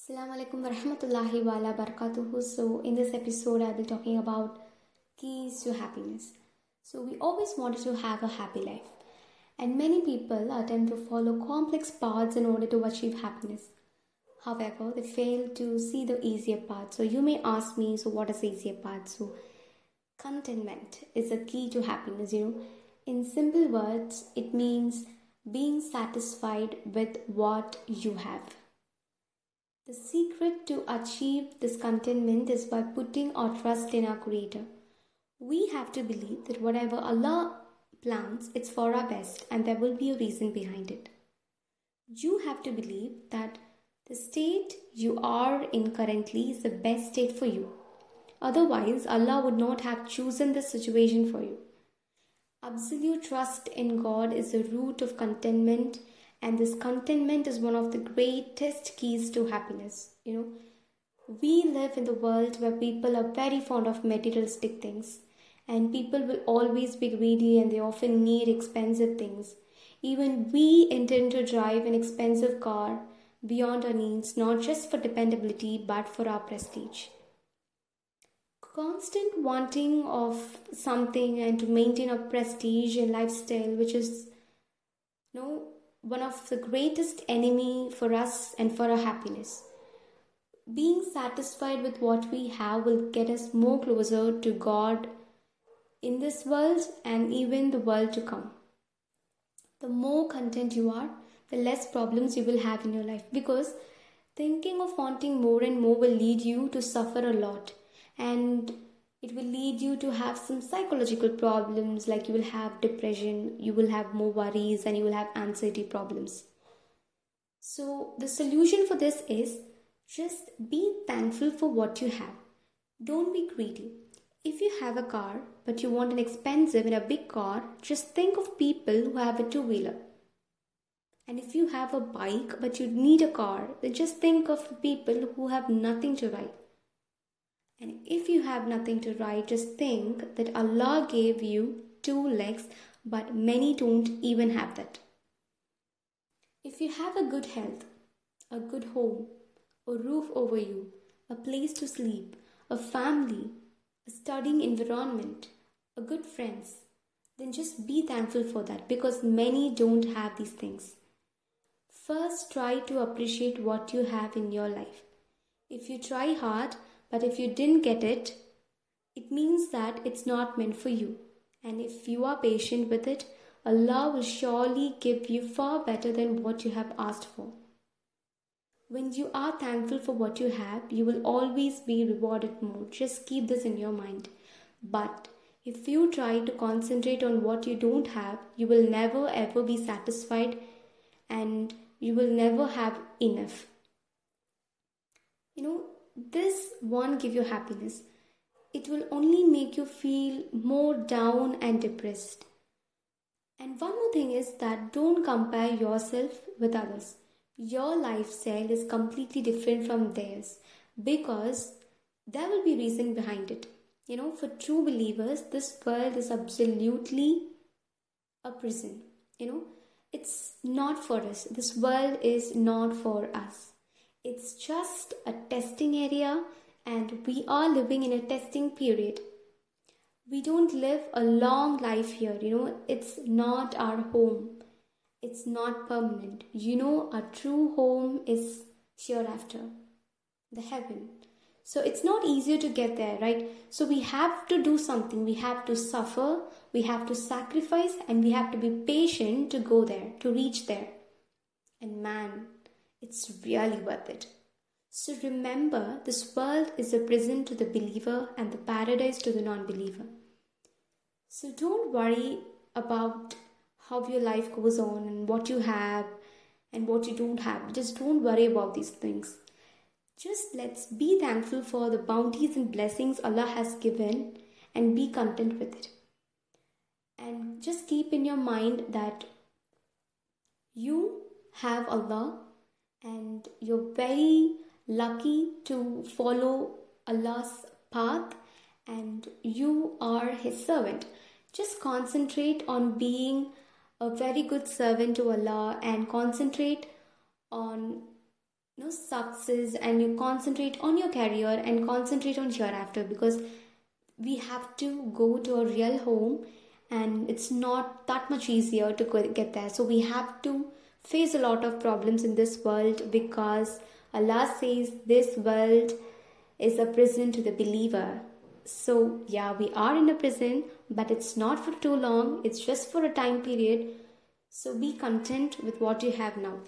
Assalamu alaikum warahmatullahi wa barakatuhu. So, in this episode, I'll be talking about keys to happiness. So, we always wanted to have a happy life, and many people attempt to follow complex paths in order to achieve happiness. However, they fail to see the easier path. So, you may ask me, so what is the easier path? So, contentment is a key to happiness. You know, in simple words, it means being satisfied with what you have. The secret to achieve this contentment is by putting our trust in our Creator. We have to believe that whatever Allah plans, it's for our best and there will be a reason behind it. You have to believe that the state you are in currently is the best state for you. Otherwise, Allah would not have chosen this situation for you. Absolute trust in God is the root of contentment and this contentment is one of the greatest keys to happiness you know. We live in the world where people are very fond of materialistic things and people will always be greedy and they often need expensive things. Even we intend to drive an expensive car beyond our needs not just for dependability but for our prestige. Constant wanting of something and to maintain a prestige and lifestyle which is you know one of the greatest enemy for us and for our happiness. Being satisfied with what we have will get us more closer to God in this world and even the world to come. The more content you are, the less problems you will have in your life because thinking of wanting more and more will lead you to suffer a lot and it will lead you to have some psychological problems like you will have depression you will have more worries and you will have anxiety problems. So the solution for this is just be thankful for what you have. Don't be greedy. If you have a car but you want an expensive and a big car just think of people who have a two wheeler and if you have a bike but you need a car then just think of people who have nothing to ride and if you have nothing to write, just think that Allah gave you two legs, but many don't even have that. If you have a good health, a good home, a roof over you, a place to sleep, a family, a studying environment, a good friends, then just be thankful for that because many don't have these things. First, try to appreciate what you have in your life. If you try hard, but if you didn't get it, it means that it's not meant for you. And if you are patient with it, Allah will surely give you far better than what you have asked for. When you are thankful for what you have, you will always be rewarded more. Just keep this in your mind. But if you try to concentrate on what you don't have, you will never ever be satisfied and you will never have enough. You know, this won't give you happiness. It will only make you feel more down and depressed. And one more thing is that don't compare yourself with others. Your lifestyle is completely different from theirs because there will be reason behind it. You know, for true believers, this world is absolutely a prison. You know, it's not for us. This world is not for us. It's just a testing area, and we are living in a testing period. We don't live a long life here, you know, it's not our home, it's not permanent. You know, our true home is hereafter, the heaven. So it's not easier to get there, right? So we have to do something. We have to suffer, we have to sacrifice, and we have to be patient to go there, to reach there. And man, it's really worth it. So remember, this world is a prison to the believer and the paradise to the non believer. So don't worry about how your life goes on and what you have and what you don't have. Just don't worry about these things. Just let's be thankful for the bounties and blessings Allah has given and be content with it. And just keep in your mind that you have Allah and you're very lucky to follow Allah's path. And you are His servant. Just concentrate on being a very good servant to Allah and concentrate on you know, success. And you concentrate on your career and concentrate on hereafter. Because we have to go to a real home. And it's not that much easier to get there. So we have to face a lot of problems in this world because allah says this world is a prison to the believer. So yeah we are in a prison but it's not for too long. It's just for a time period. So be content with what you have now